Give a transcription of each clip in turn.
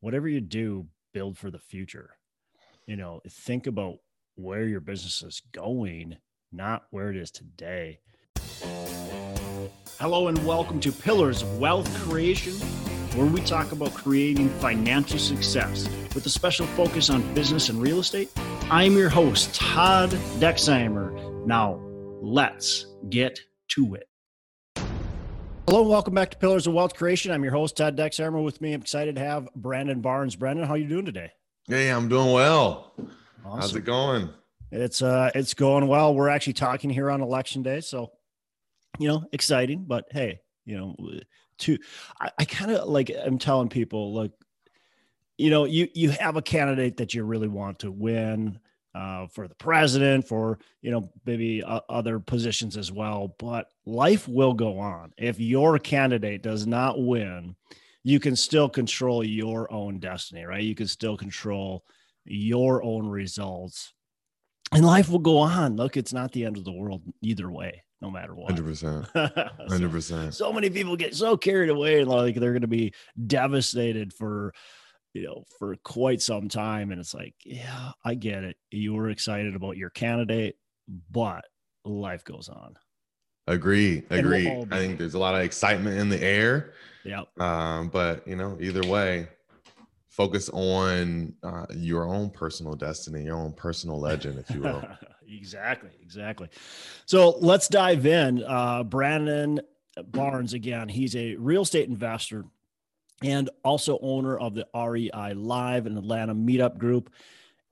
whatever you do, build for the future. You know, think about where your business is going, not where it is today. Hello, and welcome to Pillars of Wealth Creation, where we talk about creating financial success with a special focus on business and real estate. I'm your host, Todd Dexheimer. Now, let's get to it. Hello, and welcome back to Pillars of Wealth Creation. I'm your host, Todd Dexheimer. With me, I'm excited to have Brandon Barnes. Brandon, how are you doing today? Hey, I'm doing well. Awesome. How's it going? It's uh it's going well. We're actually talking here on election day, so you know, exciting, but hey, you know, to I, I kind of like I'm telling people, like, you know, you you have a candidate that you really want to win uh, for the president, for you know maybe uh, other positions as well. But life will go on. If your candidate does not win, you can still control your own destiny, right? You can still control your own results, and life will go on. Look, it's not the end of the world either way. No matter what, hundred percent, hundred percent. So many people get so carried away, like they're going to be devastated for you know, for quite some time. And it's like, yeah, I get it. You were excited about your candidate, but life goes on. Agree. Agree. We'll I think there's a lot of excitement in the air. Yeah. Um, but you know, either way, focus on uh, your own personal destiny, your own personal legend, if you will. exactly. Exactly. So let's dive in. Uh, Brandon Barnes, again, he's a real estate investor and also owner of the REI Live and Atlanta Meetup Group.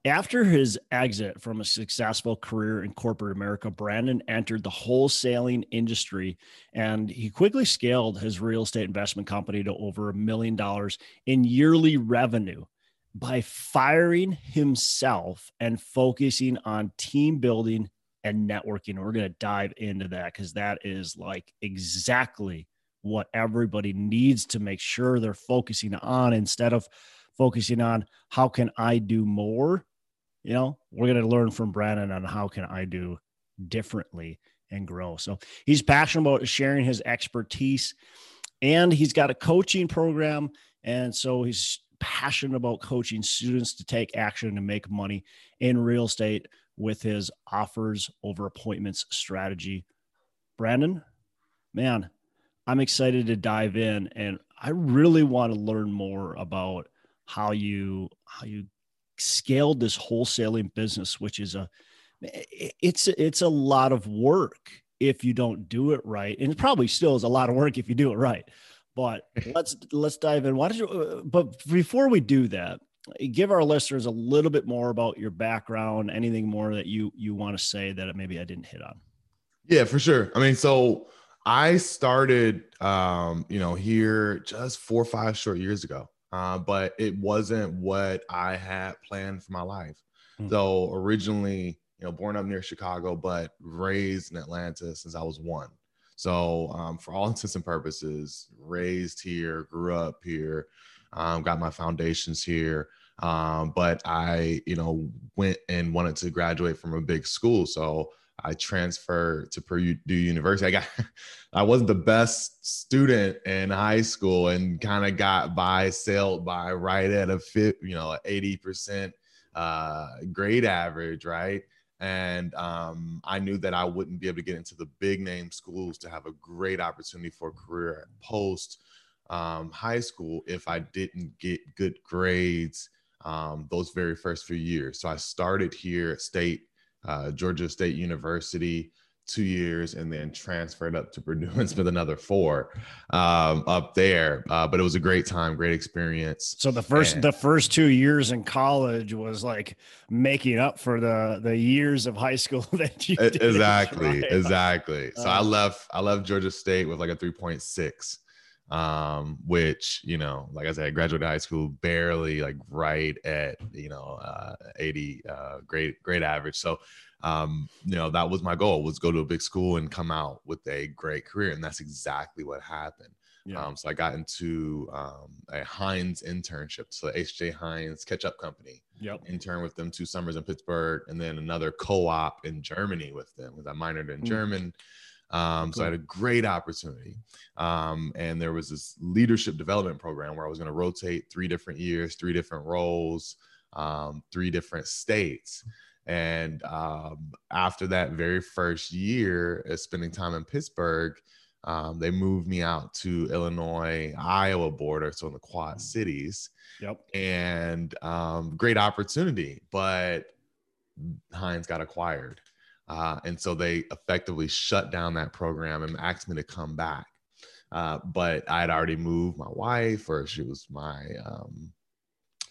After his exit from a successful career in corporate America, Brandon entered the wholesaling industry and he quickly scaled his real estate investment company to over a million dollars in yearly revenue by firing himself and focusing on team building and networking. We're going to dive into that because that is like exactly what everybody needs to make sure they're focusing on instead of focusing on how can I do more. You know, we're going to learn from Brandon on how can I do differently and grow. So he's passionate about sharing his expertise and he's got a coaching program. And so he's passionate about coaching students to take action to make money in real estate with his offers over appointments strategy. Brandon, man, I'm excited to dive in and I really want to learn more about how you how you scaled this wholesaling business which is a it's it's a lot of work if you don't do it right and it probably still is a lot of work if you do it right but let's let's dive in. Why don't you uh, but before we do that give our listeners a little bit more about your background anything more that you you want to say that maybe i didn't hit on. Yeah for sure. I mean so I started, um, you know, here just four or five short years ago, uh, but it wasn't what I had planned for my life. Mm-hmm. So originally, you know, born up near Chicago, but raised in Atlanta since I was one. So um, for all intents and purposes, raised here, grew up here, um, got my foundations here. Um, but I, you know, went and wanted to graduate from a big school. So I transferred to Purdue University. I got, I wasn't the best student in high school and kind of got by, sailed by right at a fit, you know, 80% uh, grade average, right? And um, I knew that I wouldn't be able to get into the big name schools to have a great opportunity for a career post um, high school if I didn't get good grades um, those very first few years. So I started here at State uh, Georgia State University two years and then transferred up to Purdue and spent another four um, up there. Uh, but it was a great time, great experience. So the first and, the first two years in college was like making up for the the years of high school that you did, exactly exactly. So uh, I left I left Georgia State with like a three point six um, which you know, like I said, I graduated high school barely, like right at you know, uh, 80 uh, grade grade average. So, um, you know, that was my goal was go to a big school and come out with a great career, and that's exactly what happened. Yeah. Um, so I got into um, a Heinz internship, so HJ Heinz Ketchup Company. Yep. Intern with them two summers in Pittsburgh, and then another co-op in Germany with them because I minored in mm. German. Um, so I had a great opportunity. Um, and there was this leadership development program where I was going to rotate three different years, three different roles, um, three different states. And um, after that very first year, uh, spending time in Pittsburgh, um, they moved me out to Illinois, Iowa border, so in the Quad mm. Cities. Yep. And um, great opportunity, but Heinz got acquired. Uh, and so they effectively shut down that program and asked me to come back. Uh, but I had already moved my wife, or she was my um,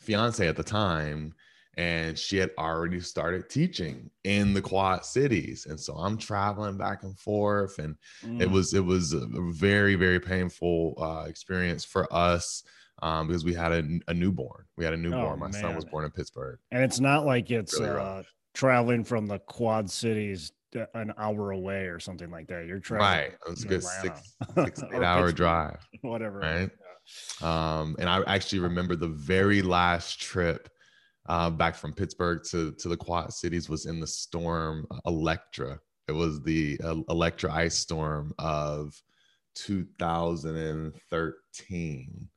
fiance at the time, and she had already started teaching in the Quad Cities. And so I'm traveling back and forth, and mm. it was it was a very very painful uh, experience for us um, because we had a, a, newborn. We had a newborn. Oh, my man. son was born in Pittsburgh, and it's not like it's really uh, traveling from the Quad Cities an hour away or something like that. You're traveling right. It was a good six, six eight hour drive. Whatever. Right. Yeah. Um, and I actually remember the very last trip uh, back from Pittsburgh to to the Quad Cities was in the storm Electra. It was the uh, Electra ice storm of 2013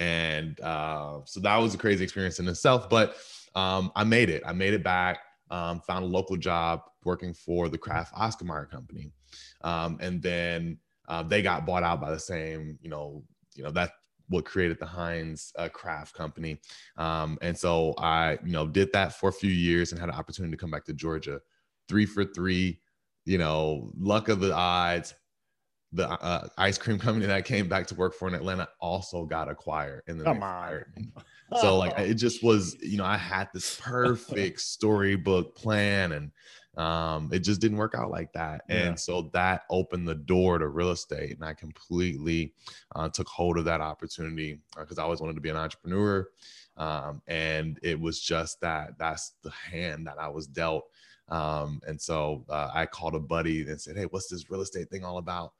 and uh, so that was a crazy experience in itself but um, i made it i made it back um, found a local job working for the Kraft Oscar Mayer company, um, and then uh, they got bought out by the same, you know, you know that what created the Heinz uh, Kraft company, um, and so I, you know, did that for a few years and had an opportunity to come back to Georgia, three for three, you know, luck of the odds. The uh, ice cream company that I came back to work for in Atlanta also got acquired, and then Come they fired me. So like it just was, you know, I had this perfect storybook plan and um, it just didn't work out like that. Yeah. And so that opened the door to real estate. And I completely uh, took hold of that opportunity because uh, I always wanted to be an entrepreneur. Um, and it was just that that's the hand that I was dealt. Um, and so uh, I called a buddy and said, Hey, what's this real estate thing all about?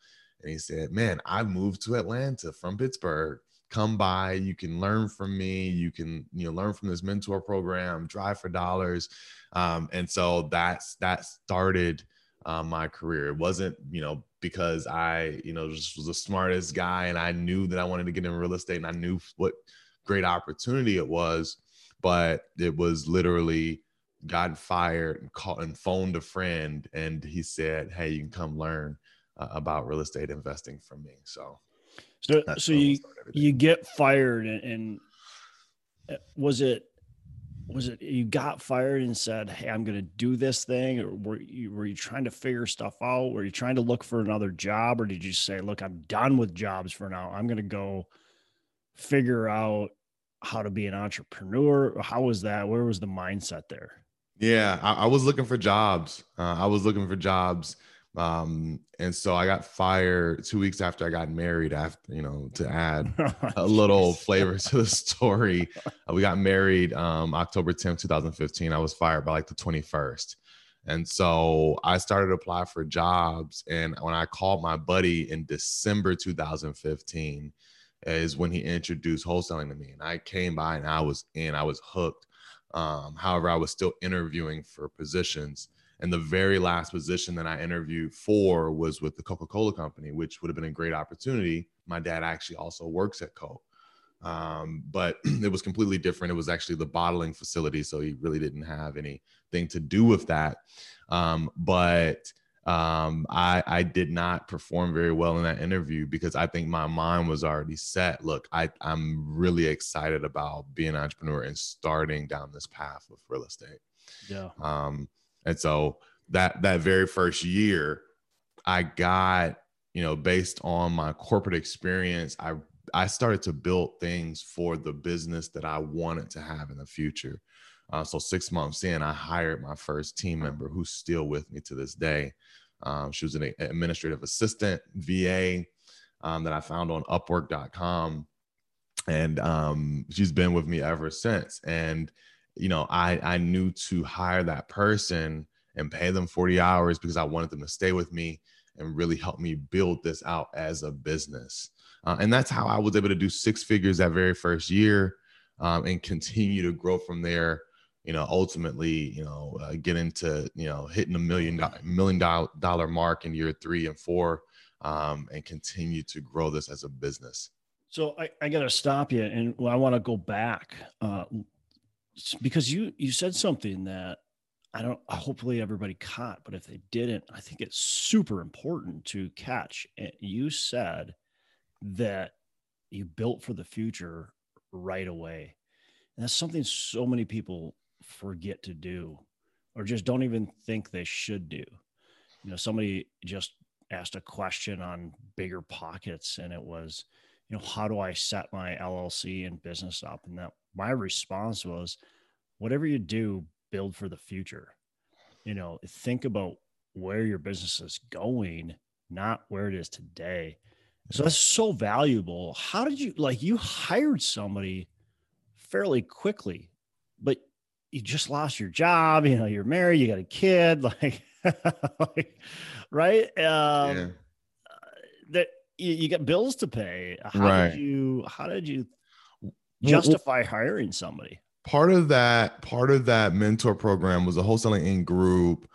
And he said, Man, I moved to Atlanta from Pittsburgh come by you can learn from me you can you know learn from this mentor program drive for dollars um, and so that's that started uh, my career. It wasn't you know because i you know just was the smartest guy and i knew that i wanted to get in real estate and i knew what great opportunity it was but it was literally got fired and called and phoned a friend and he said hey you can come learn uh, about real estate investing from me. So so, so you you get fired, and, and uh, was it was it you got fired and said, "Hey, I'm going to do this thing," or were you were you trying to figure stuff out? Were you trying to look for another job, or did you say, "Look, I'm done with jobs for now. I'm going to go figure out how to be an entrepreneur"? How was that? Where was the mindset there? Yeah, I, I was looking for jobs. Uh, I was looking for jobs um, and so I got fired two weeks after I got married. After you know, to add a little flavor to the story, uh, we got married um, October 10th, 2015. I was fired by like the 21st. And so I started to apply for jobs. And when I called my buddy in December 2015, is when he introduced wholesaling to me. And I came by and I was in, I was hooked. Um, however, I was still interviewing for positions. And the very last position that I interviewed for was with the Coca Cola Company, which would have been a great opportunity. My dad actually also works at Coke. Um, but it was completely different. It was actually the bottling facility. So he really didn't have anything to do with that. Um, but um, I, I did not perform very well in that interview because I think my mind was already set. Look, I, I'm really excited about being an entrepreneur and starting down this path of real estate. Yeah. Um, and so that that very first year, I got, you know, based on my corporate experience, I I started to build things for the business that I wanted to have in the future. Uh, so six months in, I hired my first team member who's still with me to this day. Um, she was an administrative assistant, VA, um, that I found on Upwork.com, and um, she's been with me ever since. And you know, I I knew to hire that person and pay them 40 hours because I wanted them to stay with me and really help me build this out as a business. Uh, and that's how I was able to do six figures that very first year um, and continue to grow from there you know, ultimately, you know, uh, get into, you know, hitting a million million dollar mark in year three and four, um, and continue to grow this as a business. So I, I got to stop you, and I want to go back uh, because you you said something that I don't. Hopefully, everybody caught, but if they didn't, I think it's super important to catch. You said that you built for the future right away, and that's something so many people forget to do, or just don't even think they should do. You know, somebody just asked a question on BiggerPockets, and it was, you know, how do I set my LLC and business up? And that my response was, whatever you do, build for the future. You know, think about where your business is going, not where it is today. So that's so valuable. How did you like you hired somebody fairly quickly, but you just lost your job, you know, you're married, you got a kid, like, like right? Um yeah. that you, you, got bills to pay. How right. did you how did you justify hiring somebody? part of that part of that mentor program was a wholesaling in group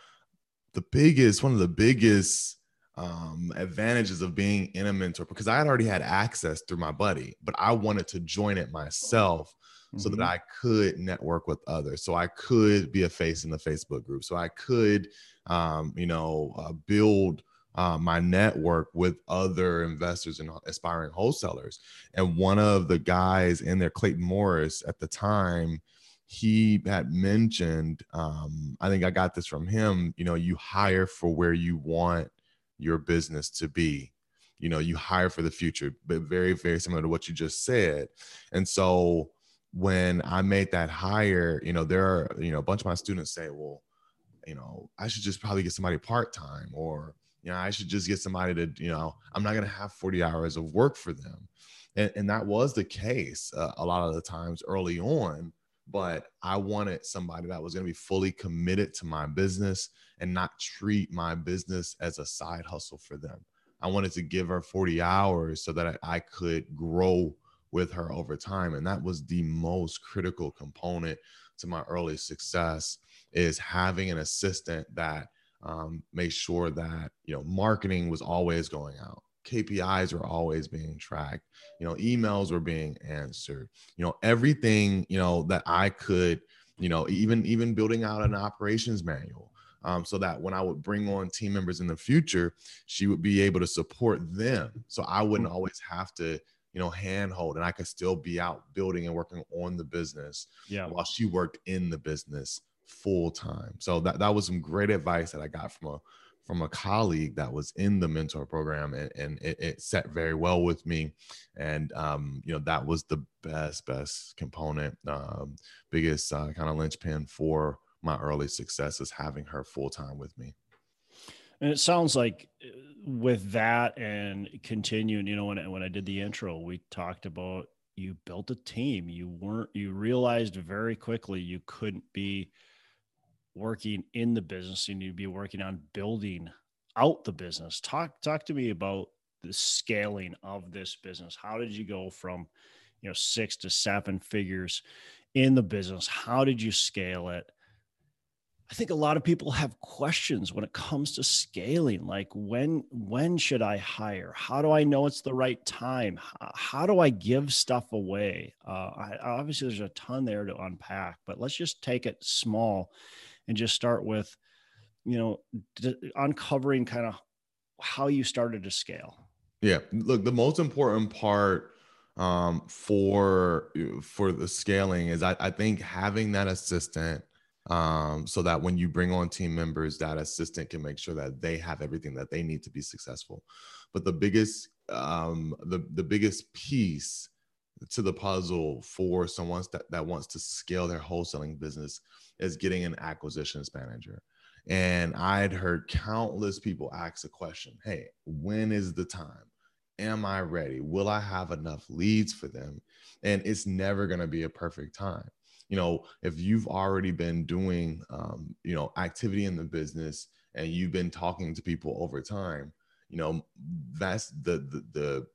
the biggest one of the biggest um, advantages of being in a mentor because i had already had access through my buddy but i wanted to join it myself mm-hmm. so that mm-hmm. i could network with others so i could be a face in the facebook group so i could um, you know uh, build uh, my network with other investors and aspiring wholesalers. And one of the guys in there, Clayton Morris, at the time, he had mentioned, um, I think I got this from him, you know, you hire for where you want your business to be. You know, you hire for the future, but very, very similar to what you just said. And so when I made that hire, you know, there are, you know, a bunch of my students say, well, you know, I should just probably get somebody part time or, you know, I should just get somebody to, you know, I'm not going to have 40 hours of work for them. And, and that was the case uh, a lot of the times early on. But I wanted somebody that was going to be fully committed to my business and not treat my business as a side hustle for them. I wanted to give her 40 hours so that I, I could grow with her over time. And that was the most critical component to my early success is having an assistant that um, made sure that you know marketing was always going out. Kpis were always being tracked. You know emails were being answered. You know everything you know that i could you know even even building out an operations manual um, so that when i would bring on team members in the future she would be able to support them. So i wouldn't mm. always have to you know handhold and i could still be out building and working on the business yeah. while she worked in the business full time. So that that was some great advice that I got from a from a colleague that was in the mentor program and, and it, it set very well with me. And um, you know that was the best best component um, biggest uh, kind of linchpin for my early success is having her full time with me. And it sounds like uh, with that and continuing you know when, when i did the intro we talked about you built a team. You weren't you realized very quickly you couldn't be working in the business and you'd be working on building out the business. Talk talk to me about the scaling of this business. How did you go from, you know, 6 to 7 figures in the business? How did you scale it? I think a lot of people have questions when it comes to scaling like when when should I hire? How do I know it's the right time? How, how do I give stuff away? Uh, I, obviously there's a ton there to unpack, but let's just take it small and just start with, you know, d- uncovering kind of how you started to scale. Yeah. Look, the most important part um, for for the scaling is I, I think having that assistant um, so that when you bring on team members, that assistant can make sure that they have everything that they need to be successful. But the biggest um, the the biggest piece to the puzzle for someone that, that wants to scale their wholesaling business is getting an acquisitions manager. And I'd heard countless people ask the question Hey, when is the time? Am I ready? Will I have enough leads for them? And it's never going to be a perfect time. You know, if you've already been doing, um, you know, activity in the business and you've been talking to people over time, you know, that's the, the, the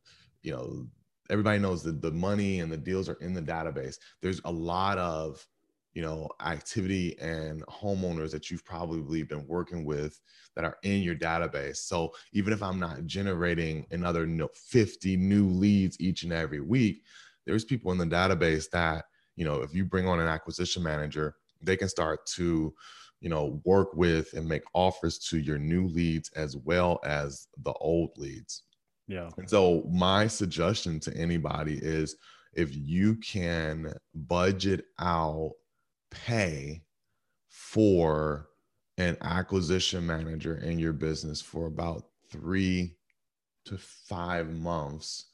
you know, everybody knows that the money and the deals are in the database. There's a lot of you know activity and homeowners that you've probably been working with that are in your database so even if i'm not generating another 50 new leads each and every week there's people in the database that you know if you bring on an acquisition manager they can start to you know work with and make offers to your new leads as well as the old leads yeah and so my suggestion to anybody is if you can budget out pay for an acquisition manager in your business for about three to five months,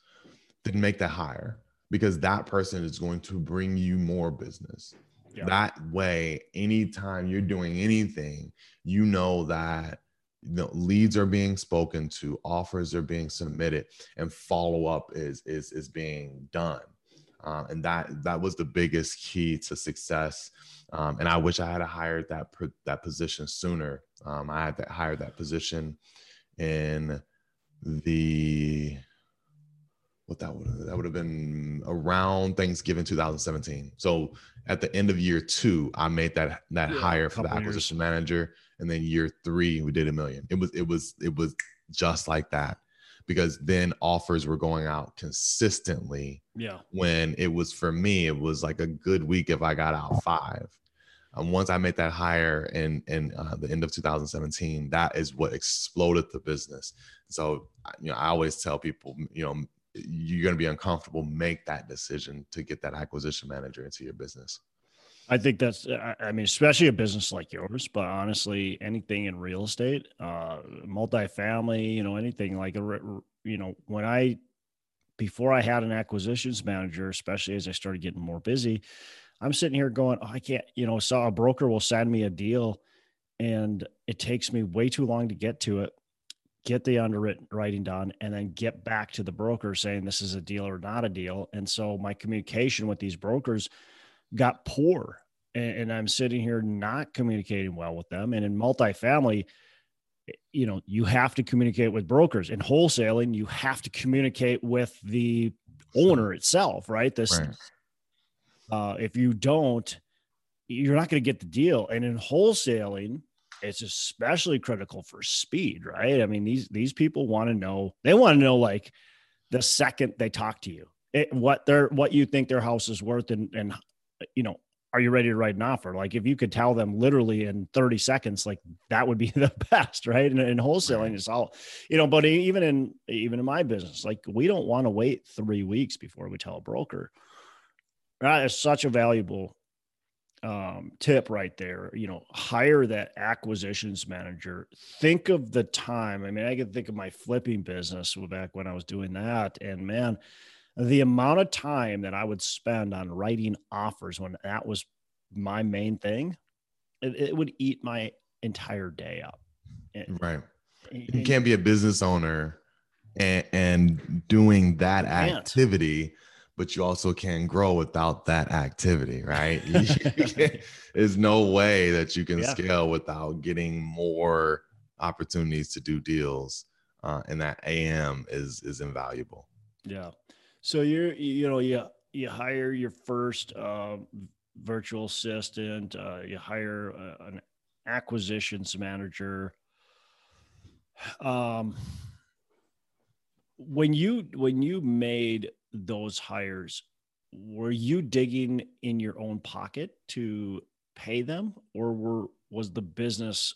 then make that hire because that person is going to bring you more business. Yeah. That way, anytime you're doing anything, you know that you know, leads are being spoken to, offers are being submitted, and follow up is is is being done. Um, and that that was the biggest key to success. Um, and I wish I had hired that that position sooner. Um, I had that hired that position in the what that would that would have been around Thanksgiving 2017. So at the end of year two, I made that that yeah, hire for the acquisition years. manager, and then year three we did a million. It was it was it was just like that because then offers were going out consistently. Yeah. When it was for me, it was like a good week if I got out five. And once I made that hire in in uh, the end of 2017, that is what exploded the business. So you know, I always tell people, you know, you're going to be uncomfortable. Make that decision to get that acquisition manager into your business. I think that's, I mean, especially a business like yours, but honestly, anything in real estate, uh, multifamily, you know, anything like a, you know, when I, before I had an acquisitions manager, especially as I started getting more busy, I'm sitting here going, oh, I can't, you know, so a broker will send me a deal and it takes me way too long to get to it, get the underwriting done, and then get back to the broker saying this is a deal or not a deal. And so my communication with these brokers, got poor and, and I'm sitting here not communicating well with them. And in multifamily, you know, you have to communicate with brokers. In wholesaling, you have to communicate with the owner itself, right? This, right. Uh, if you don't, you're not going to get the deal. And in wholesaling, it's especially critical for speed, right? I mean, these these people want to know. They want to know like the second they talk to you, it, what they're what you think their house is worth, and and you know, are you ready to write an offer? Like if you could tell them literally in 30 seconds, like that would be the best, right? And in wholesaling, it's all, you know, but even in even in my business, like we don't want to wait three weeks before we tell a broker. That is such a valuable um, tip right there. You know, hire that acquisitions manager. Think of the time. I mean, I can think of my flipping business back when I was doing that, and man, the amount of time that I would spend on writing offers when that was my main thing, it, it would eat my entire day up. right. you can't be a business owner and, and doing that activity, but you also can't grow without that activity, right? There's no way that you can yeah. scale without getting more opportunities to do deals. Uh, and that AM is is invaluable. Yeah. So you're, you know, you you hire your first uh, virtual assistant, uh, you hire uh, an acquisitions manager. Um, when you when you made those hires, were you digging in your own pocket to pay them, or were was the business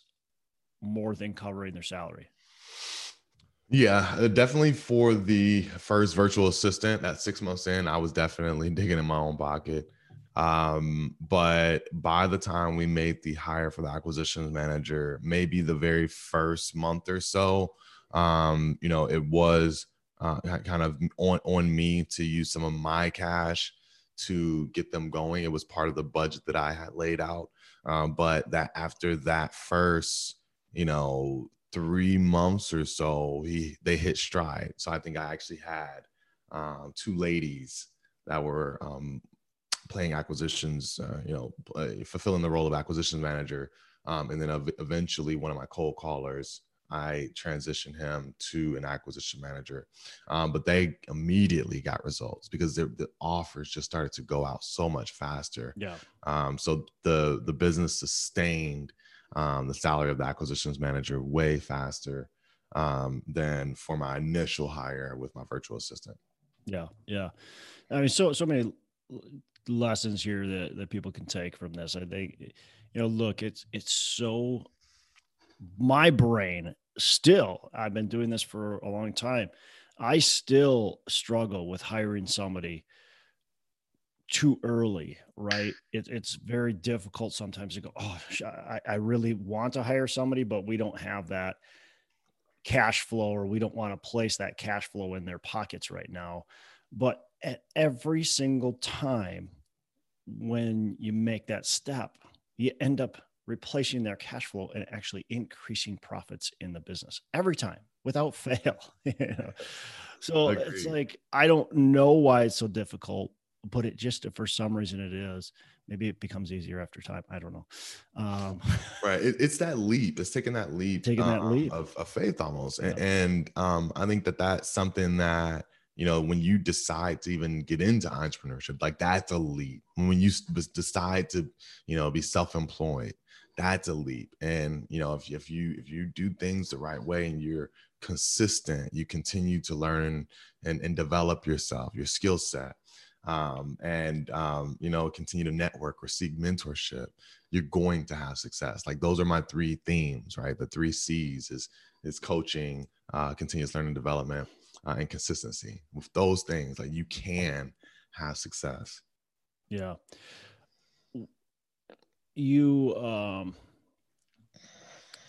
more than covering their salary? Yeah, uh, definitely for the first virtual assistant at six months in, I was definitely digging in my own pocket. Um, but by the time we made the hire for the acquisitions manager, maybe the very first month or so, um, you know, it was uh, kind of on, on me to use some of my cash to get them going. It was part of the budget that I had laid out. Um, but that after that first, you know, three months or so, he they hit stride. So I think I actually had um, two ladies that were um, playing acquisitions, uh, you know, fulfilling the role of acquisitions manager, um, and then ev- eventually one of my cold callers I transitioned him to an acquisition manager. Um, but they immediately got results because the offers just started to go out so much faster. Yeah. Um, so the the business sustained um, the salary of the acquisitions manager way faster um, than for my initial hire with my virtual assistant. Yeah, yeah. I mean, so so many lessons here that that people can take from this. I think, you know, look, it's it's so my brain still. I've been doing this for a long time. I still struggle with hiring somebody too early, right? It, it's very difficult sometimes to go, oh, I, I really want to hire somebody, but we don't have that cash flow or we don't want to place that cash flow in their pockets right now. But at every single time when you make that step, you end up replacing their cash flow and actually increasing profits in the business every time without fail. you know? So Agreed. it's like, I don't know why it's so difficult, but it just, for some reason it is. Maybe it becomes easier after time. I don't know. Um, right. It, it's that leap. It's taking that leap, taking um, that leap of, of faith almost. Yeah. And, and um, I think that that's something that, you know, when you decide to even get into entrepreneurship, like that's a leap. When you decide to, you know, be self-employed, that's a leap. And you know, if, if you if you do things the right way and you're consistent, you continue to learn and, and develop yourself, your skill set, um, and um, you know, continue to network or seek mentorship, you're going to have success. Like those are my three themes, right? The three C's is is coaching, uh, continuous learning development, uh, and consistency. With those things, like you can have success. Yeah. You um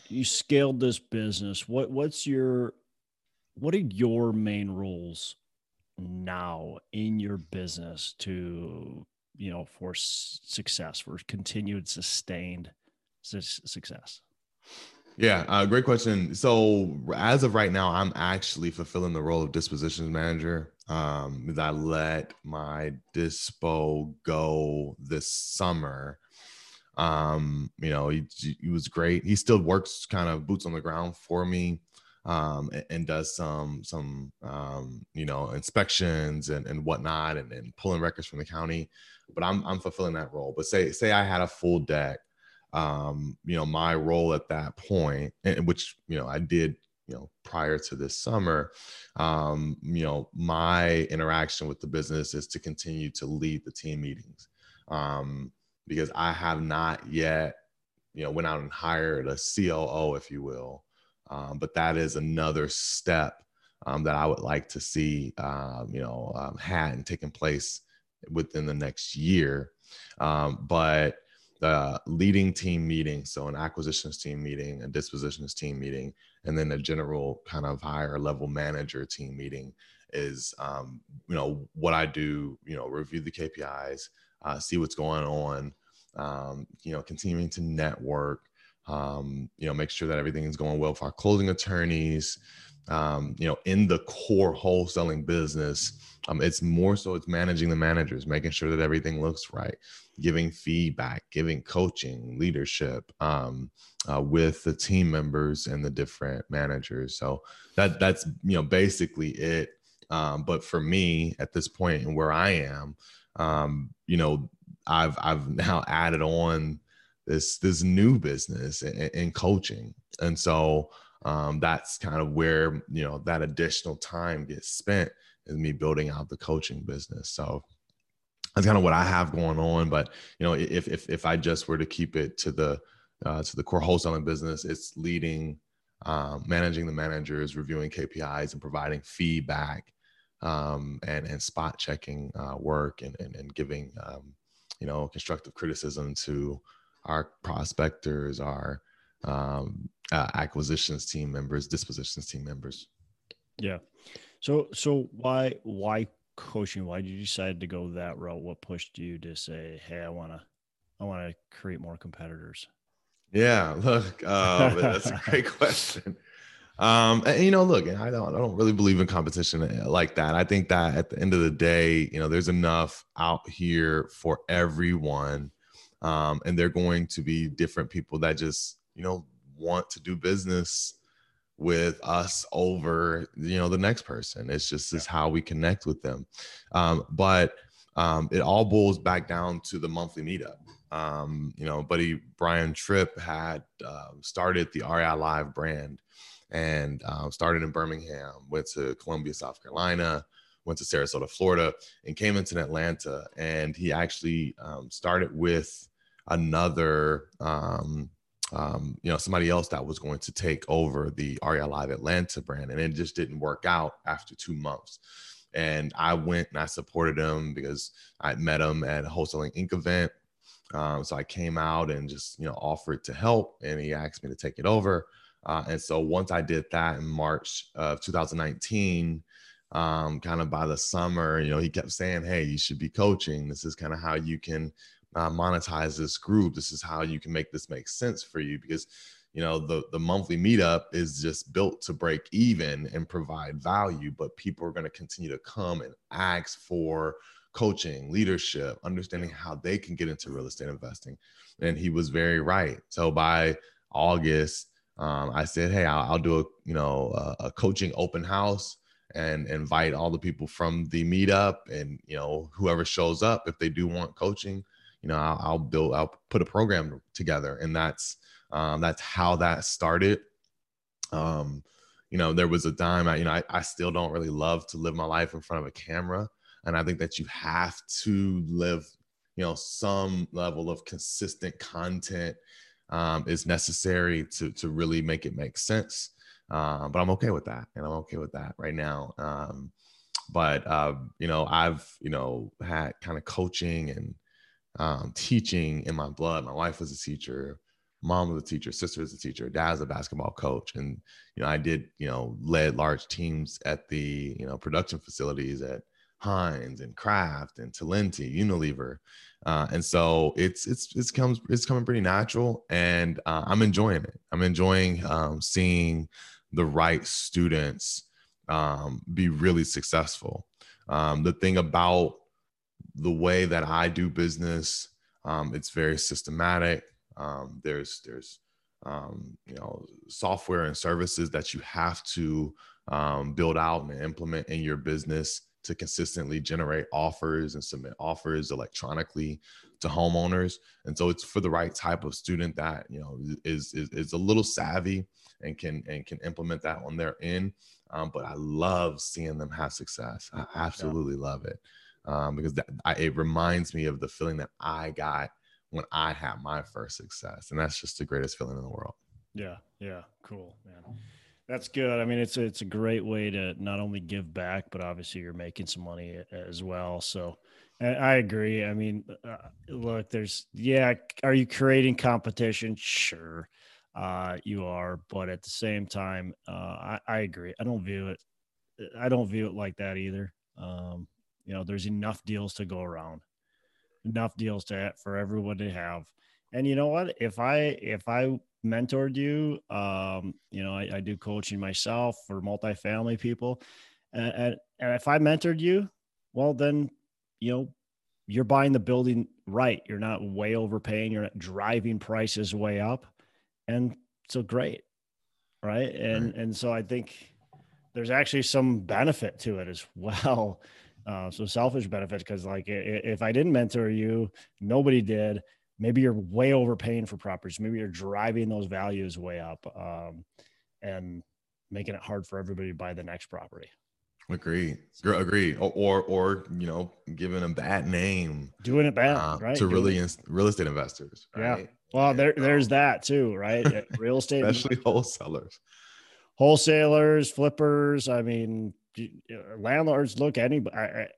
you scaled this business. What what's your what are your main rules now in your business to you know for success for continued sustained success? Yeah, uh, great question. So as of right now, I'm actually fulfilling the role of dispositions manager. Um, I let my dispo go this summer. Um, you know, he, he was great. He still works kind of boots on the ground for me um, and, and, does some some um, you know inspections and, and whatnot and, and pulling records from the county. But I'm I'm fulfilling that role. But say say I had a full deck um, you know, my role at that point, and which, you know, I did, you know, prior to this summer, um, you know, my interaction with the business is to continue to lead the team meetings. Um, because I have not yet, you know, went out and hired a COO, if you will. Um, but that is another step um, that I would like to see, uh, you know, um, had and taking place within the next year. Um, but the leading team meeting, so an acquisitions team meeting, a dispositions team meeting, and then a general kind of higher level manager team meeting is um, you know what I do. You know, review the KPIs, uh, see what's going on. Um, you know, continuing to network. Um, you know, make sure that everything is going well for our closing attorneys. Um, you know, in the core wholesaling business, um, it's more so it's managing the managers, making sure that everything looks right, giving feedback, giving coaching, leadership um, uh, with the team members and the different managers. So that that's you know basically it. Um, but for me at this point and where I am, um, you know, I've I've now added on this this new business in coaching, and so um, that's kind of where you know that additional time gets spent is me building out the coaching business. So that's kind of what I have going on. But you know, if if if I just were to keep it to the uh, to the core wholesaling business, it's leading, um, managing the managers, reviewing KPIs, and providing feedback um, and and spot checking uh, work and, and and giving um, you know constructive criticism to our prospectors, our um, uh, acquisitions team members, dispositions team members. Yeah. So so why why coaching? Why did you decide to go that route? What pushed you to say, "Hey, I want to I want to create more competitors"? Yeah, look, uh, that's a great question. Um, and, you know, look, I don't, I don't really believe in competition uh, like that. I think that at the end of the day, you know, there's enough out here for everyone, um, and they're going to be different people that just, you know, want to do business with us over you know the next person. It's just is how we connect with them. Um, but um, it all boils back down to the monthly meetup. Um, you know buddy brian tripp had uh, started the rei live brand and uh, started in birmingham went to columbia south carolina went to sarasota florida and came into atlanta and he actually um, started with another um, um, you know, somebody else that was going to take over the REI Live Atlanta brand, and it just didn't work out after two months. And I went and I supported him because I met him at a Wholesaling Inc. event. Um, so I came out and just you know offered to help, and he asked me to take it over. Uh, and so once I did that in March of 2019, um, kind of by the summer, you know, he kept saying, "Hey, you should be coaching. This is kind of how you can uh, monetize this group. This is how you can make this make sense for you because you know the the monthly meetup is just built to break even and provide value but people are going to continue to come and ask for coaching leadership understanding how they can get into real estate investing and he was very right so by august um, i said hey I'll, I'll, do a you know a, a coaching open house and invite all the people from the meetup and you know whoever shows up if they do want coaching you know I'll, I'll build I'll put a program together. And that's um, that's how that started. Um, you know there was a time I you know I, I still don't really love to live my life in front of a camera. And I think that you have to live you know some level of consistent content um, is necessary to to really make it make sense. Um, but I'm okay with that and I'm okay with that right now. Um, but uh, you know I've you know had kind of coaching and um, teaching in my blood. My wife was a teacher, mom was a teacher, sister was a teacher, dad's a basketball coach, and you know I did you know led large teams at the you know production facilities at Heinz and Kraft and Talenti, Unilever, uh, and so it's it's it's comes it's coming pretty natural, and uh, I'm enjoying it. I'm enjoying um, seeing the right students um, be really successful. Um, the thing about the way that I do business, um, it's very systematic. Um, there's there's um, you know software and services that you have to build out and implement in your business to consistently generate offers and submit offers electronically to homeowners. And so it's for the right type of student that you know is is, is a little savvy and can and can implement that on their end. Um, but I love seeing them have success. I absolutely yeah. love it um, because that, I, it reminds me of the feeling that I got when I had my first success, and that's just the greatest feeling in the world. Yeah, yeah, cool, man. That's good. I mean, it's a, it's a great way to not only give back, but obviously you're making some money as well. So, I agree. I mean, uh, look, there's yeah. Are you creating competition? Sure, uh, you are. But at the same time, uh, I, I agree. I don't view it. I don't view it like that either. Um, you know, there's enough deals to go around, enough deals to for everyone to have. And you know what? If I if I mentored you, um, you know, I, I do coaching myself for multifamily people, and, and and if I mentored you, well, then you know you're buying the building right. You're not way overpaying. You're not driving prices way up, and so great, right? And and so I think there's actually some benefit to it as well. Uh, so selfish benefits because like if I didn't mentor you, nobody did. Maybe you're way overpaying for properties. Maybe you're driving those values way up, um, and making it hard for everybody to buy the next property. Agree, agree, or, or, or you know, giving a bad name, doing it bad, uh, right? To really in, real estate investors, right? Yeah. Well, there, there's that too, right? Real estate, especially wholesalers, wholesalers, flippers. I mean, landlords look any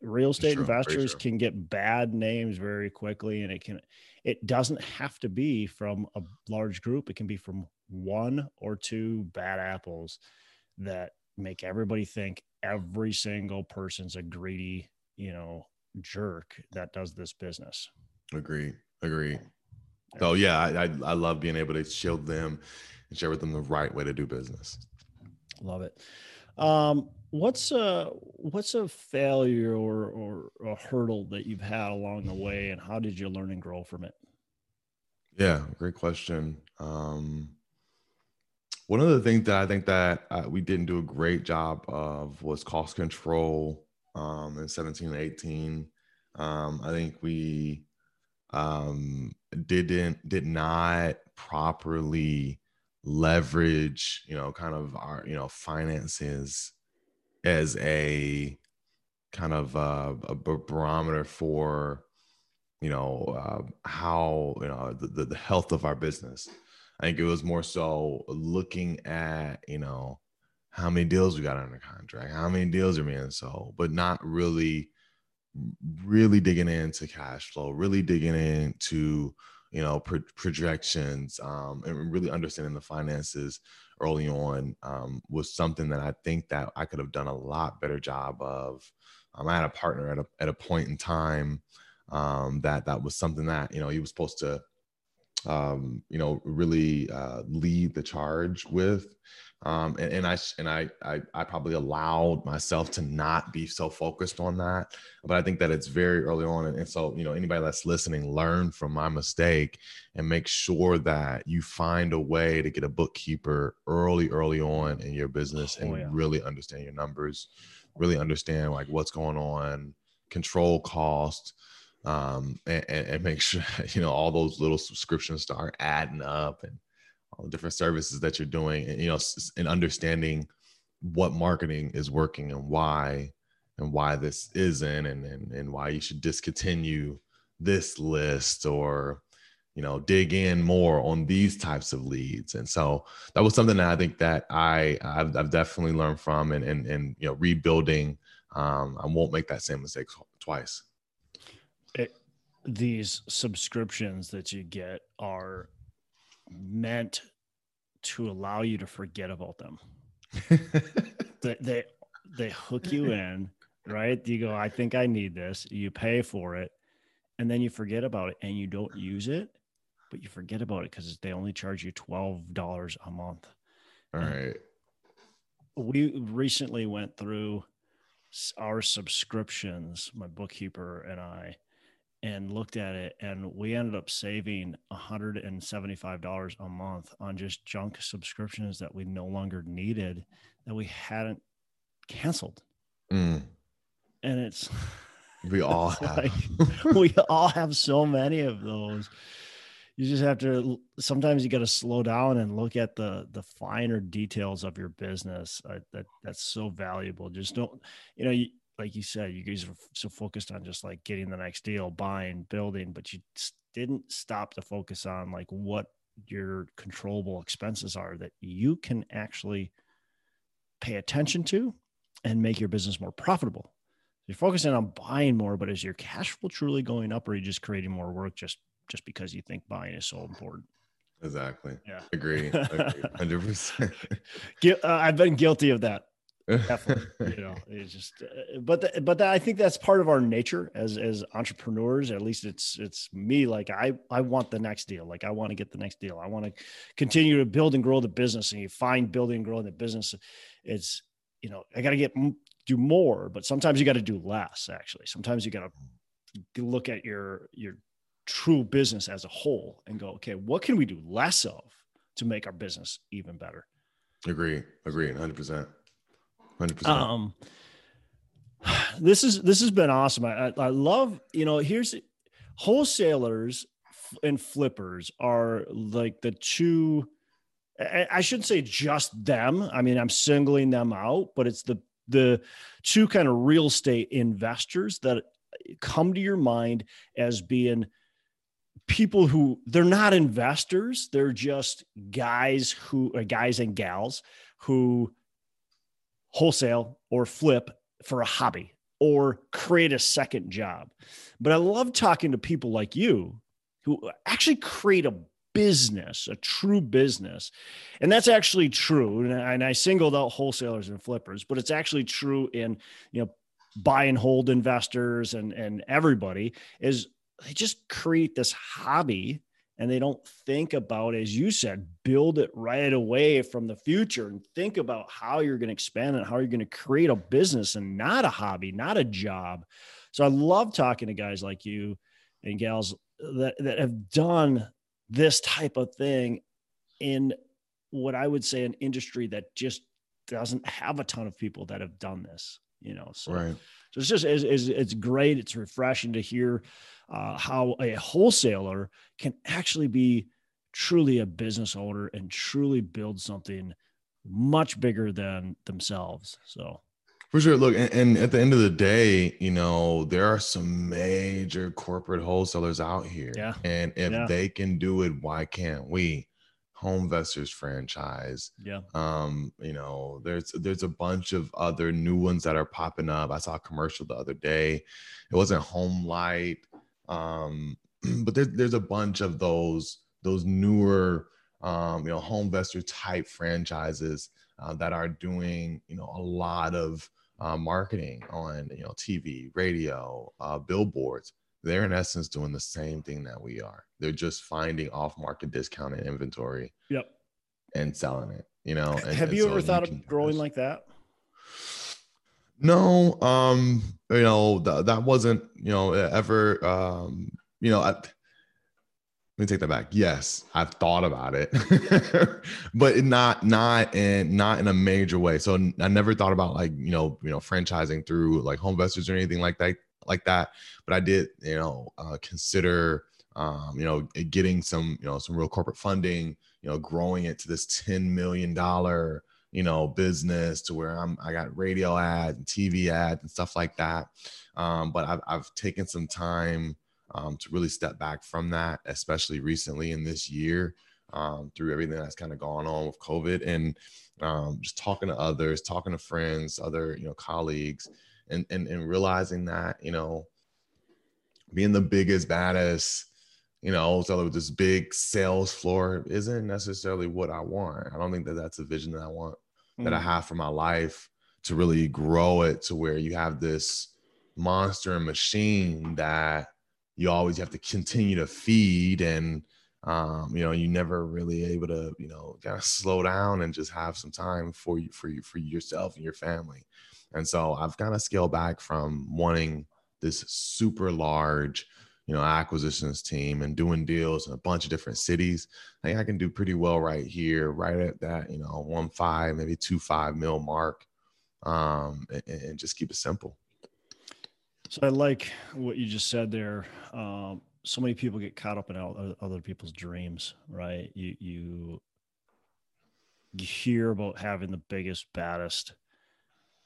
real estate true, investors can get bad names very quickly and it can it doesn't have to be from a large group. It can be from one or two bad apples that make everybody think every single person's a greedy you know jerk that does this business. Agree. Agree. So yeah I, I i love being able to shield them and share with them the right way to do business. Love it um what's a what's a failure or or a hurdle that you've had along the way and how did you learn and grow from it yeah great question um one of the things that I think that uh, we didn't do a great job of was cost control um, in 17 and 18. Um, I think we um, didn't did not properly leverage, you know, kind of our you know finances as a kind of uh, a barometer for you know uh, how you know the, the health of our business. I think it was more so looking at, you know, how many deals we got under contract, how many deals are being sold, but not really, really digging into cash flow, really digging into, you know, pro- projections, um, and really understanding the finances early on um, was something that I think that I could have done a lot better job of. Um, I had a partner at a at a point in time um, that that was something that you know he was supposed to um, you know, really uh, lead the charge with. Um, and, and I and I, I I probably allowed myself to not be so focused on that, but I think that it's very early on, and, and so you know anybody that's listening, learn from my mistake and make sure that you find a way to get a bookkeeper early, early on in your business and oh, yeah. really understand your numbers, really understand like what's going on, control cost, um, and, and, make sure you know all those little subscriptions start adding up and all the different services that you're doing and you know and understanding what marketing is working and why and why this isn't and and, and why you should discontinue this list or you know dig in more on these types of leads. And so that was something that i think that i i've, I've definitely learned from and and, and you know rebuilding um, i won't make that same mistake twice these subscriptions that you get are meant to allow you to forget about them. they, they they hook you in, right? You go, I think I need this. You pay for it, and then you forget about it, and you don't use it, but you forget about it because they only charge you twelve dollars a month. All right. We recently went through our subscriptions, my bookkeeper and I, and looked at it and we ended up saving $175 a month on just junk subscriptions that we no longer needed that we hadn't canceled. Mm. and it's we all have. like, we all have so many of those. You just have to sometimes you got to slow down and look at the the finer details of your business. Uh, that that's so valuable. Just don't you know you, like you said, you guys are so focused on just like getting the next deal, buying, building, but you didn't stop to focus on like what your controllable expenses are that you can actually pay attention to and make your business more profitable. You're focusing on buying more, but is your cash flow truly going up or are you just creating more work just just because you think buying is so important? Exactly. Yeah. Agree. Hundred percent. Uh, I've been guilty of that definitely you know it's just uh, but the, but the, i think that's part of our nature as as entrepreneurs at least it's it's me like i i want the next deal like i want to get the next deal i want to continue to build and grow the business and you find building and growing the business it's you know i got to get do more but sometimes you got to do less actually sometimes you got to look at your your true business as a whole and go okay what can we do less of to make our business even better? Agree agree 100% 100%. Um, this is this has been awesome. I, I love you know here's wholesalers and flippers are like the two. I shouldn't say just them. I mean, I'm singling them out, but it's the the two kind of real estate investors that come to your mind as being people who they're not investors they're just guys who uh, guys and gals who wholesale or flip for a hobby or create a second job. But I love talking to people like you who actually create a business, a true business. And that's actually true. And I singled out wholesalers and flippers, but it's actually true in, you know, buy and hold investors and and everybody is they just create this hobby and they don't think about, as you said, build it right away from the future and think about how you're going to expand and how you're going to create a business and not a hobby, not a job. So I love talking to guys like you and gals that, that have done this type of thing in what I would say an industry that just doesn't have a ton of people that have done this, you know. So, right. so it's just it's, it's, it's great. It's refreshing to hear uh, how a wholesaler can actually be truly a business owner and truly build something much bigger than themselves. So for sure. Look, and, and, at the end of the day, you know, there are some major corporate wholesalers out here. Yeah. And if yeah. they can do it, why can't we? Home Homevestors franchise. Yeah. Um, you know, there's there's a bunch of other new ones that are popping up. I saw a commercial the other day. It wasn't HomeLight. Um, but there's there's a bunch of those those newer um, you know, Homevestor type franchises uh, that are doing, you know, a lot of uh, marketing on, you know, TV, radio, uh, billboards. They're in essence doing the same thing that we are. They're just finding off-market discounted inventory. Yep. And selling it, you know. And, Have and you so ever thought of growing like that? No, um, you know, th- that wasn't, you know, ever, um, you know, I, let me take that back. Yes, I've thought about it, but not not in not in a major way. So I never thought about like you know you know franchising through like Homevestors or anything like that like that. But I did you know uh, consider um, you know getting some you know some real corporate funding. You know, growing it to this ten million dollar you know business to where I'm I got radio ads and TV ads and stuff like that. Um, but I've I've taken some time um, to really step back from that, especially recently in this year um, through everything that's kind of gone on with COVID and um, just talking to others, talking to friends, other you know colleagues, and and and realizing that you know being the biggest, baddest, you know, with this big sales floor isn't necessarily what I want. I don't think that that's a vision that I want that I mm. have for my life to really grow it to where you have this monster machine that you always have to continue to feed and um, you know, you never really able to, you know, kind of slow down and just have some time for you, for you, for yourself and your family. And so I've kind of scaled back from wanting this super large, you know, acquisitions team and doing deals in a bunch of different cities. I think I can do pretty well right here, right at that, you know, one five, maybe two five mil mark, um, and, and just keep it simple. So I like what you just said there. Um, so many people get caught up in other people's dreams, right? You you you hear about having the biggest, baddest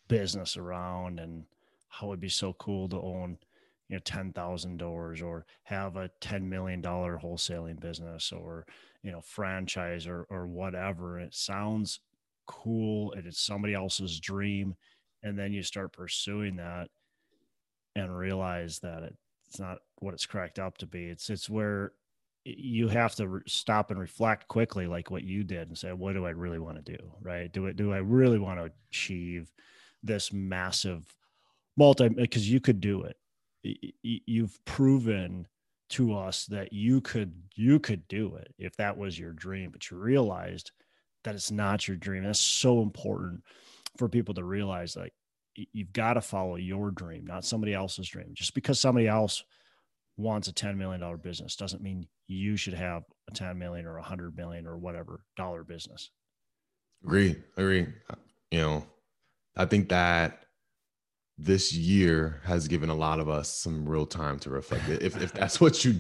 business around, and how it'd be so cool to own, you know, ten thousand doors, or have a ten million dollar wholesaling business, or you know, franchise, or or whatever. It sounds cool, and it's somebody else's dream, and then you start pursuing that and realize that it's not what it's cracked up to be. It's it's where you have to re- stop and reflect quickly, like what you did, and say, "What do I really want to do? Right? Do it? Do I really want to achieve this massive multi? Because you could do it. You've proven to us that you could you could do it if that was your dream, but you realized that it's not your dream. That's so important for people to realize. Like you've got to follow your dream, not somebody else's dream. Just because somebody else wants a $10 million business doesn't mean you should have a 10 million or a hundred million or whatever dollar business. Agree. Agree. Uh, you know, I think that this year has given a lot of us some real time to reflect. If, if that's what you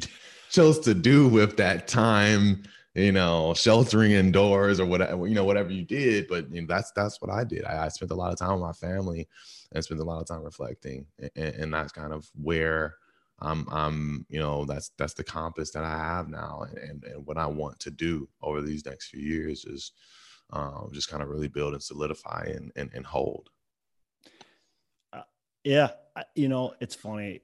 chose to do with that time, you know, sheltering indoors or whatever, you know, whatever you did. But you know, that's that's what I did. I, I, spent a lot of time with my family and spent a lot of time reflecting, and, and that's kind of where I'm. I'm, you know, that's that's the compass that I have now, and and what I want to do over these next few years is um, just kind of really build and solidify and and, and hold. Yeah, you know, it's funny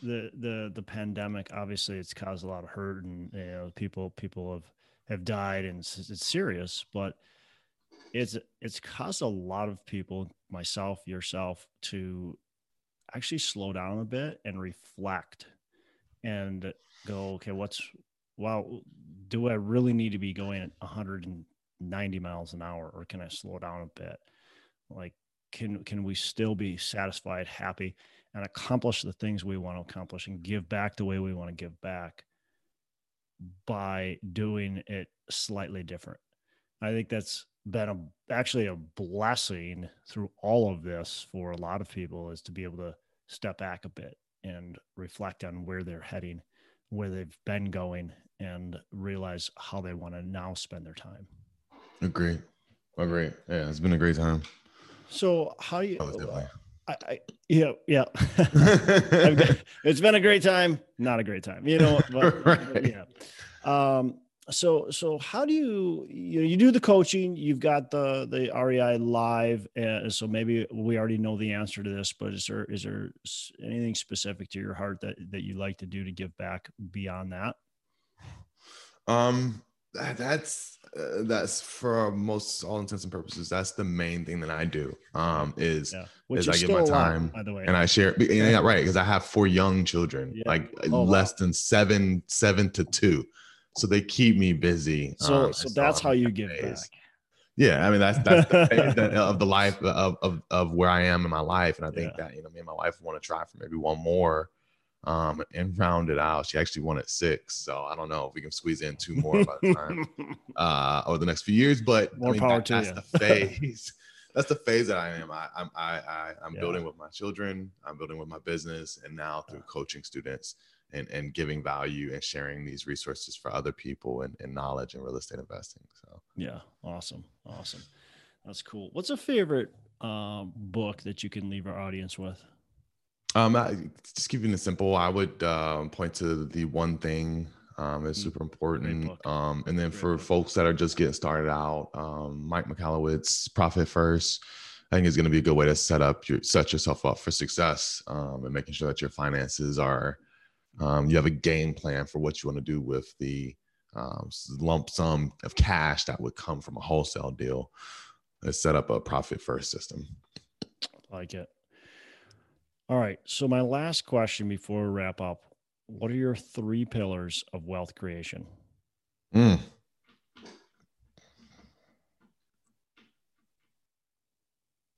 the the the pandemic obviously it's caused a lot of hurt and you know people people have have died and it's, it's serious, but it's it's caused a lot of people, myself, yourself, to actually slow down a bit and reflect and go, okay, what's well, do I really need to be going at 190 miles an hour or can I slow down a bit? Like, can can we still be satisfied, happy, and accomplish the things we want to accomplish and give back the way we want to give back? by doing it slightly different. I think that's been a, actually a blessing through all of this for a lot of people is to be able to step back a bit and reflect on where they're heading, where they've been going, and realize how they want to now spend their time. Agree. Agree. Yeah, it's been a great time. So how you? I, I, yeah, yeah. it's been a great time, not a great time, you know. But, right. yeah. Um, so so how do you you know, you do the coaching you've got the the rei live and so maybe we already know the answer to this but is there is there anything specific to your heart that that you like to do to give back beyond that um that's uh, that's for most all intents and purposes that's the main thing that i do um is yeah. is i give my time by the way and i share yeah right because i have four young children yeah. like oh, less wow. than seven seven to two so they keep me busy. So, um, so that's how you give back. Yeah, I mean that's that's the of the life of, of of where I am in my life, and I think yeah. that you know me and my wife want to try for maybe one more, um, and round it out. She actually wanted six, so I don't know if we can squeeze in two more by the time uh, over the next few years. But more I mean, power that, to that's you. the phase. that's the phase that I am. I, I'm I, I I'm yeah. building with my children. I'm building with my business, and now through coaching students and, and giving value and sharing these resources for other people and, and knowledge and real estate investing. So yeah, awesome, awesome. That's cool. What's a favorite um, book that you can leave our audience with? Um, I, just keeping it simple, I would um, point to the one thing um, is mm, super important. Um, and then Great for book. folks that are just getting started out, um, Mike Michalowicz, Profit First, I think is going to be a good way to set up your set yourself up for success um, and making sure that your finances are um, you have a game plan for what you want to do with the um, lump sum of cash that would come from a wholesale deal. Let's set up a profit first system. Like it. All right. So, my last question before we wrap up what are your three pillars of wealth creation? Mm.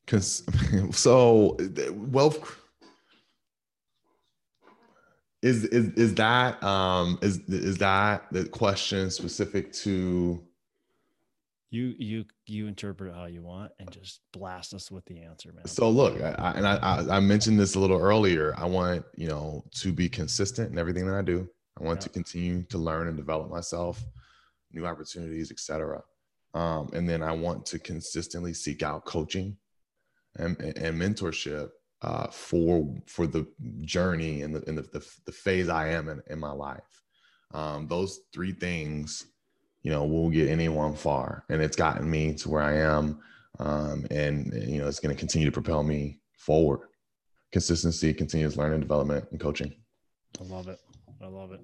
Because, so, wealth is is is that um is is that the question specific to you you you interpret it how you want and just blast us with the answer man so look I, I and I, I mentioned this a little earlier i want you know to be consistent in everything that i do i want yeah. to continue to learn and develop myself new opportunities etc um, and then i want to consistently seek out coaching and, and mentorship uh, for for the journey and the, and the, the, the, phase I am in, in my life. Um, those three things, you know, will get anyone far, and it's gotten me to where I am, um, and you know, it's going to continue to propel me forward. Consistency, continuous learning, development, and coaching. I love it. I love it.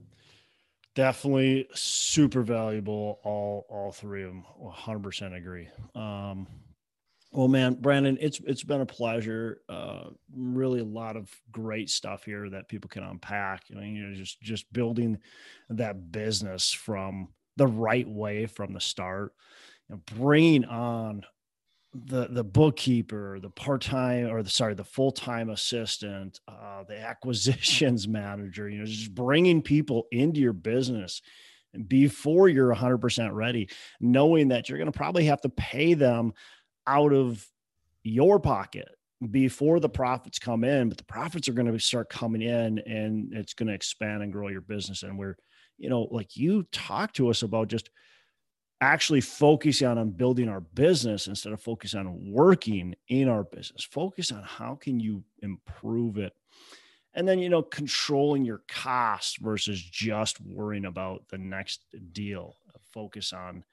Definitely super valuable. All all three of them. 100% agree. Um, well, man, Brandon, it's it's been a pleasure. Uh, really, a lot of great stuff here that people can unpack. I mean, you know, just just building that business from the right way from the start. You know, bringing on the the bookkeeper, the part time or the sorry, the full time assistant, uh, the acquisitions manager. You know, just bringing people into your business before you're 100% ready, knowing that you're going to probably have to pay them out of your pocket before the profits come in, but the profits are going to start coming in and it's going to expand and grow your business. And we're, you know, like you talk to us about just actually focusing on, building our business instead of focusing on working in our business. Focus on how can you improve it. And then, you know, controlling your costs versus just worrying about the next deal. Focus on,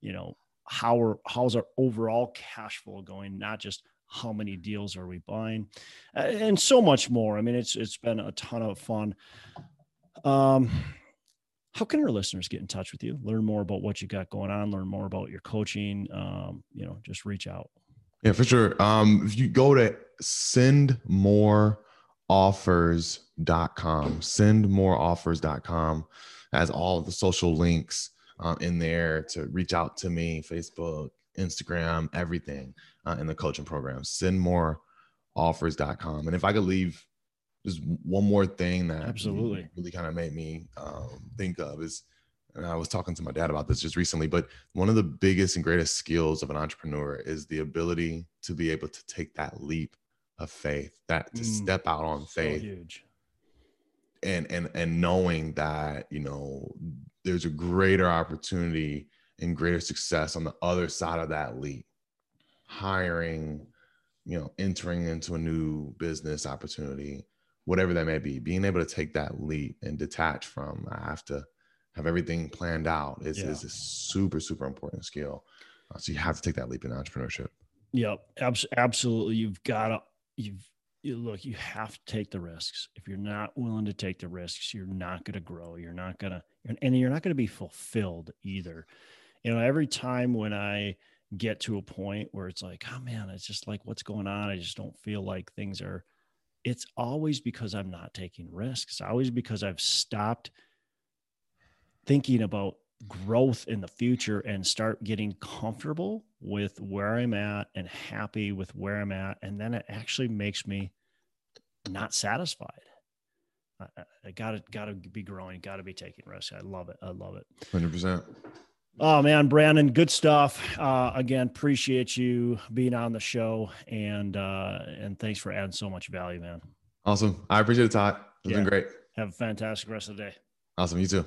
you know, how are how's our overall cash flow going not just how many deals are we buying and so much more i mean it's it's been a ton of fun um how can our listeners get in touch with you learn more about what you got going on learn more about your coaching um you know just reach out yeah for sure um if you go to sendmoreoffers.com sendmoreoffers.com has all the social links um, in there to reach out to me, Facebook, Instagram, everything uh, in the coaching program. Send more offers.com. And if I could leave just one more thing that absolutely really kind of made me um, think of is and I was talking to my dad about this just recently, but one of the biggest and greatest skills of an entrepreneur is the ability to be able to take that leap of faith, that to mm, step out on faith. So huge. And and and knowing that, you know, there's a greater opportunity and greater success on the other side of that leap. Hiring, you know, entering into a new business opportunity, whatever that may be, being able to take that leap and detach from I have to have everything planned out is, yeah. is a super, super important skill. Uh, so you have to take that leap in entrepreneurship. Yep. Abs- absolutely. You've got to, you've, you look, you have to take the risks. If you're not willing to take the risks, you're not going to grow. You're not going to, and you're not going to be fulfilled either. You know, every time when I get to a point where it's like, oh man, it's just like what's going on. I just don't feel like things are, it's always because I'm not taking risks. Always because I've stopped thinking about growth in the future and start getting comfortable with where I'm at and happy with where I'm at. And then it actually makes me not satisfied. I, I gotta gotta be growing, gotta be taking risks. I love it. I love it. Hundred percent. Oh man, Brandon, good stuff. Uh, again, appreciate you being on the show, and uh, and thanks for adding so much value, man. Awesome. I appreciate it, Todd. It's yeah. been great. Have a fantastic rest of the day. Awesome. You too.